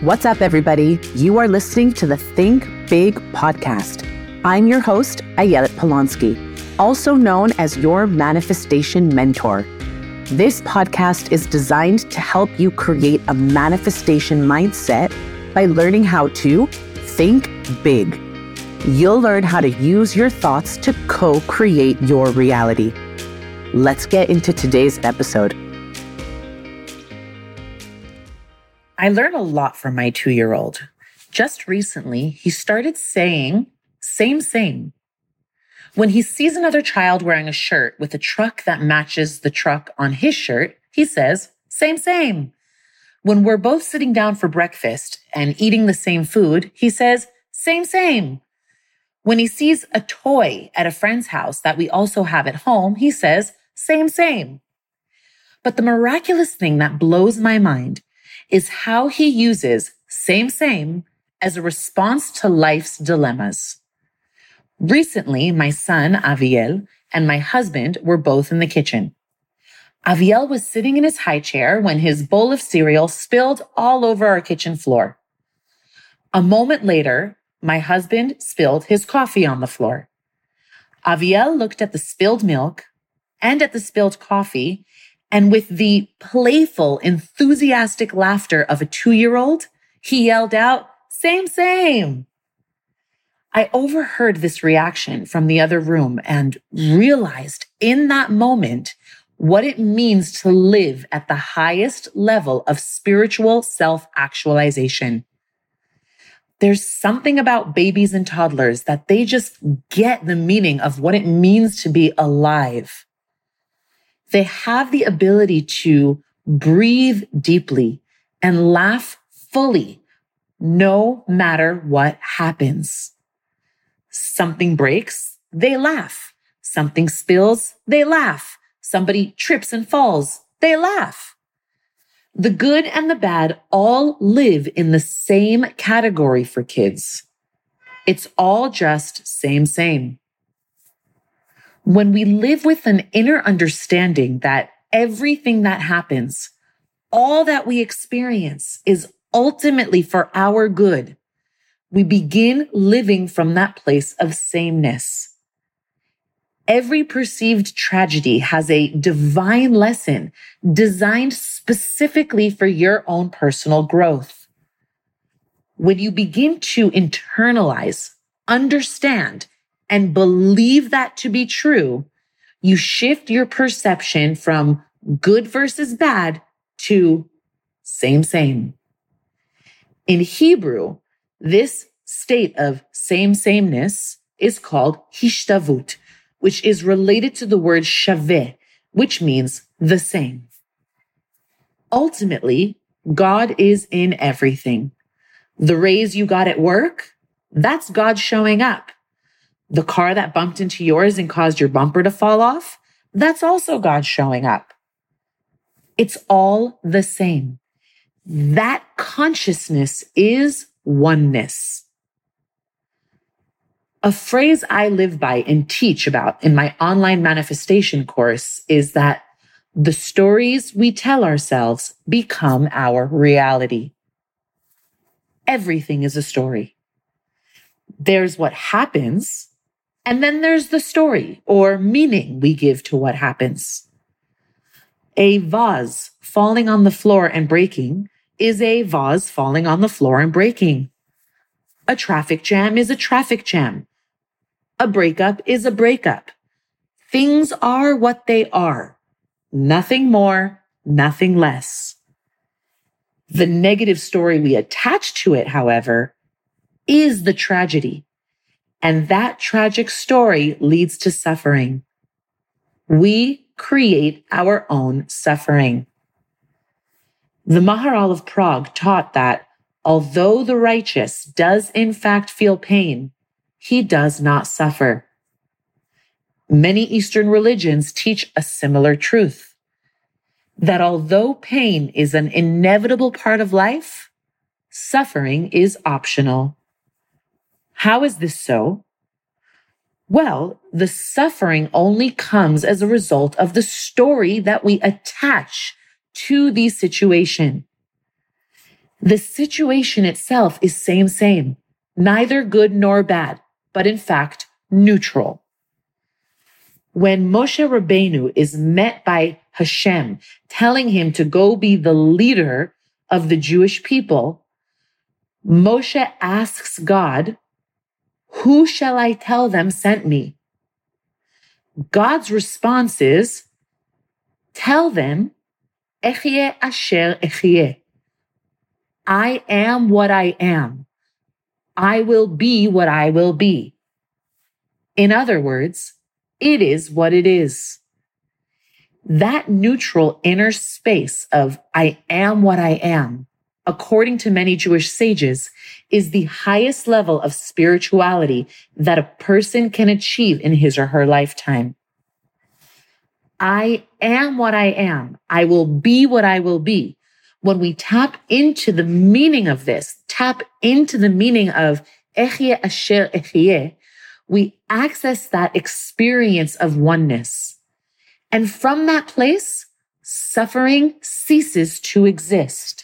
What's up, everybody? You are listening to the Think Big podcast. I'm your host, Ayelet Polonsky, also known as your manifestation mentor. This podcast is designed to help you create a manifestation mindset by learning how to think big. You'll learn how to use your thoughts to co create your reality. Let's get into today's episode. I learn a lot from my two year old. Just recently, he started saying, same, same. When he sees another child wearing a shirt with a truck that matches the truck on his shirt, he says, same, same. When we're both sitting down for breakfast and eating the same food, he says, same, same. When he sees a toy at a friend's house that we also have at home, he says, same, same. But the miraculous thing that blows my mind is how he uses same, same as a response to life's dilemmas. Recently, my son, Aviel, and my husband were both in the kitchen. Aviel was sitting in his high chair when his bowl of cereal spilled all over our kitchen floor. A moment later, my husband spilled his coffee on the floor. Aviel looked at the spilled milk and at the spilled coffee and with the playful, enthusiastic laughter of a two year old, he yelled out, same, same. I overheard this reaction from the other room and realized in that moment what it means to live at the highest level of spiritual self actualization. There's something about babies and toddlers that they just get the meaning of what it means to be alive they have the ability to breathe deeply and laugh fully, no matter what happens. Something breaks, they laugh. Something spills, they laugh. Somebody trips and falls, they laugh. The good and the bad all live in the same category for kids. It's all just same, same when we live with an inner understanding that everything that happens, all that we experience is ultimately for our good, we begin living from that place of sameness. Every perceived tragedy has a divine lesson designed specifically for your own personal growth. When you begin to internalize, understand, and believe that to be true, you shift your perception from good versus bad to same, same. In Hebrew, this state of same sameness is called hishtavut, which is related to the word shaveh, which means the same. Ultimately, God is in everything. The raise you got at work, that's God showing up the car that bumped into yours and caused your bumper to fall off, that's also God showing up. It's all the same. That consciousness is oneness. A phrase I live by and teach about in my online manifestation course is that the stories we tell ourselves become our reality. Everything is a story. There's what happens and then there's the story or meaning we give to what happens. A vase falling on the floor and breaking is a vase falling on the floor and breaking. A traffic jam is a traffic jam. A breakup is a breakup. Things are what they are. Nothing more, nothing less. The negative story we attach to it, however, is the tragedy. And that tragic story leads to suffering. We create our own suffering. The Maharal of Prague taught that although the righteous does in fact feel pain, he does not suffer. Many Eastern religions teach a similar truth that although pain is an inevitable part of life, suffering is optional. How is this so? Well, the suffering only comes as a result of the story that we attach to the situation. The situation itself is same, same, neither good nor bad, but in fact, neutral. When Moshe Rabbeinu is met by Hashem, telling him to go be the leader of the Jewish people, Moshe asks God, who shall I tell them sent me? God's response is, tell them, Echye asher echye. I am what I am. I will be what I will be. In other words, it is what it is. That neutral inner space of I am what I am, according to many Jewish sages, is the highest level of spirituality that a person can achieve in his or her lifetime. I am what I am. I will be what I will be. When we tap into the meaning of this, tap into the meaning of Echye Asher Echye, we access that experience of oneness. And from that place, suffering ceases to exist.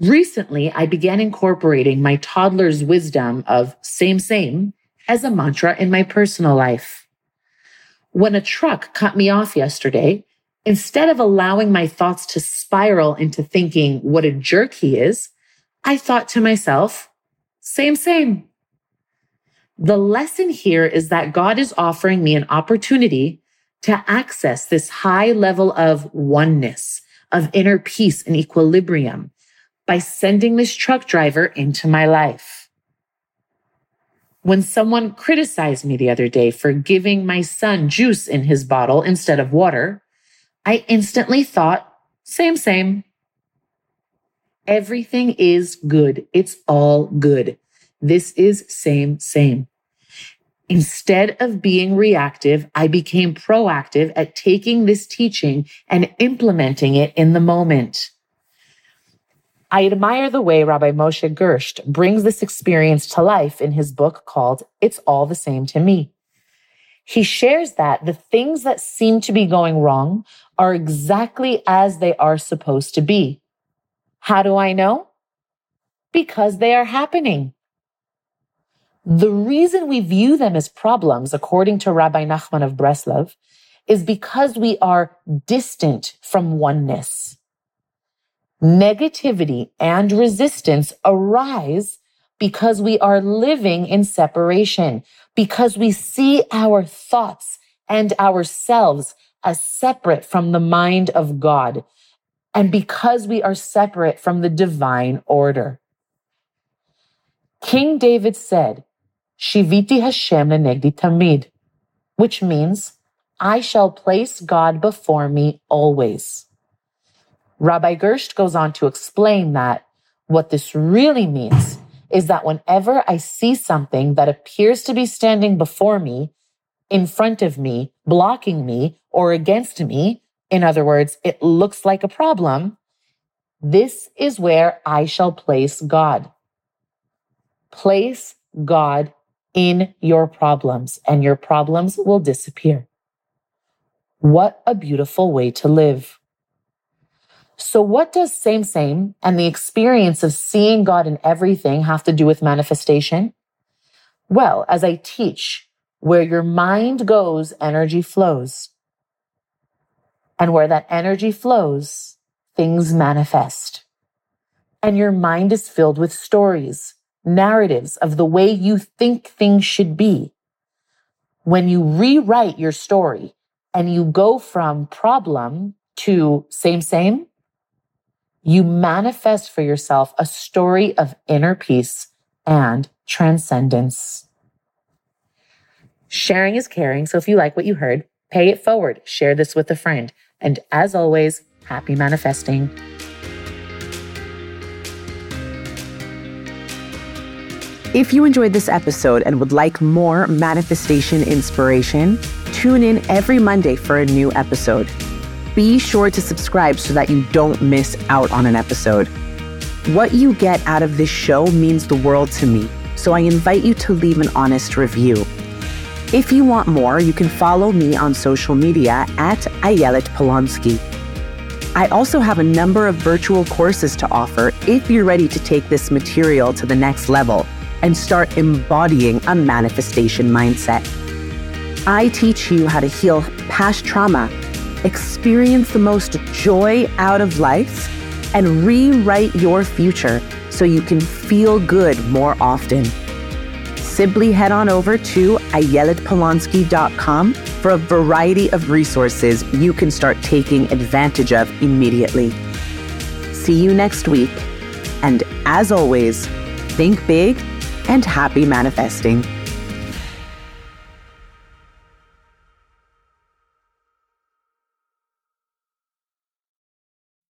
Recently, I began incorporating my toddler's wisdom of same, same as a mantra in my personal life. When a truck cut me off yesterday, instead of allowing my thoughts to spiral into thinking what a jerk he is, I thought to myself, same, same. The lesson here is that God is offering me an opportunity to access this high level of oneness, of inner peace and equilibrium by sending this truck driver into my life. When someone criticized me the other day for giving my son juice in his bottle instead of water, I instantly thought, same, same. Everything is good. It's all good. This is same, same. Instead of being reactive, I became proactive at taking this teaching and implementing it in the moment. I admire the way Rabbi Moshe Gersht brings this experience to life in his book called It's All the Same to Me. He shares that the things that seem to be going wrong are exactly as they are supposed to be. How do I know? Because they are happening. The reason we view them as problems, according to Rabbi Nachman of Breslov, is because we are distant from oneness. Negativity and resistance arise because we are living in separation, because we see our thoughts and ourselves as separate from the mind of God, and because we are separate from the divine order. King David said, Shiviti Hashem lenegdi tamid, which means I shall place God before me always. Rabbi Gersht goes on to explain that what this really means is that whenever I see something that appears to be standing before me, in front of me, blocking me, or against me, in other words, it looks like a problem, this is where I shall place God. Place God in your problems and your problems will disappear. What a beautiful way to live. So what does same, same and the experience of seeing God in everything have to do with manifestation? Well, as I teach, where your mind goes, energy flows. And where that energy flows, things manifest. And your mind is filled with stories, narratives of the way you think things should be. When you rewrite your story and you go from problem to same, same, you manifest for yourself a story of inner peace and transcendence. Sharing is caring. So if you like what you heard, pay it forward, share this with a friend. And as always, happy manifesting. If you enjoyed this episode and would like more manifestation inspiration, tune in every Monday for a new episode. Be sure to subscribe so that you don't miss out on an episode. What you get out of this show means the world to me, so I invite you to leave an honest review. If you want more, you can follow me on social media at Ayelet Polonsky. I also have a number of virtual courses to offer if you're ready to take this material to the next level and start embodying a manifestation mindset. I teach you how to heal past trauma, experience the most joy out of life, and rewrite your future so you can feel good more often. Simply head on over to ayeletpolonsky.com for a variety of resources you can start taking advantage of immediately. See you next week. And as always, think big and happy manifesting.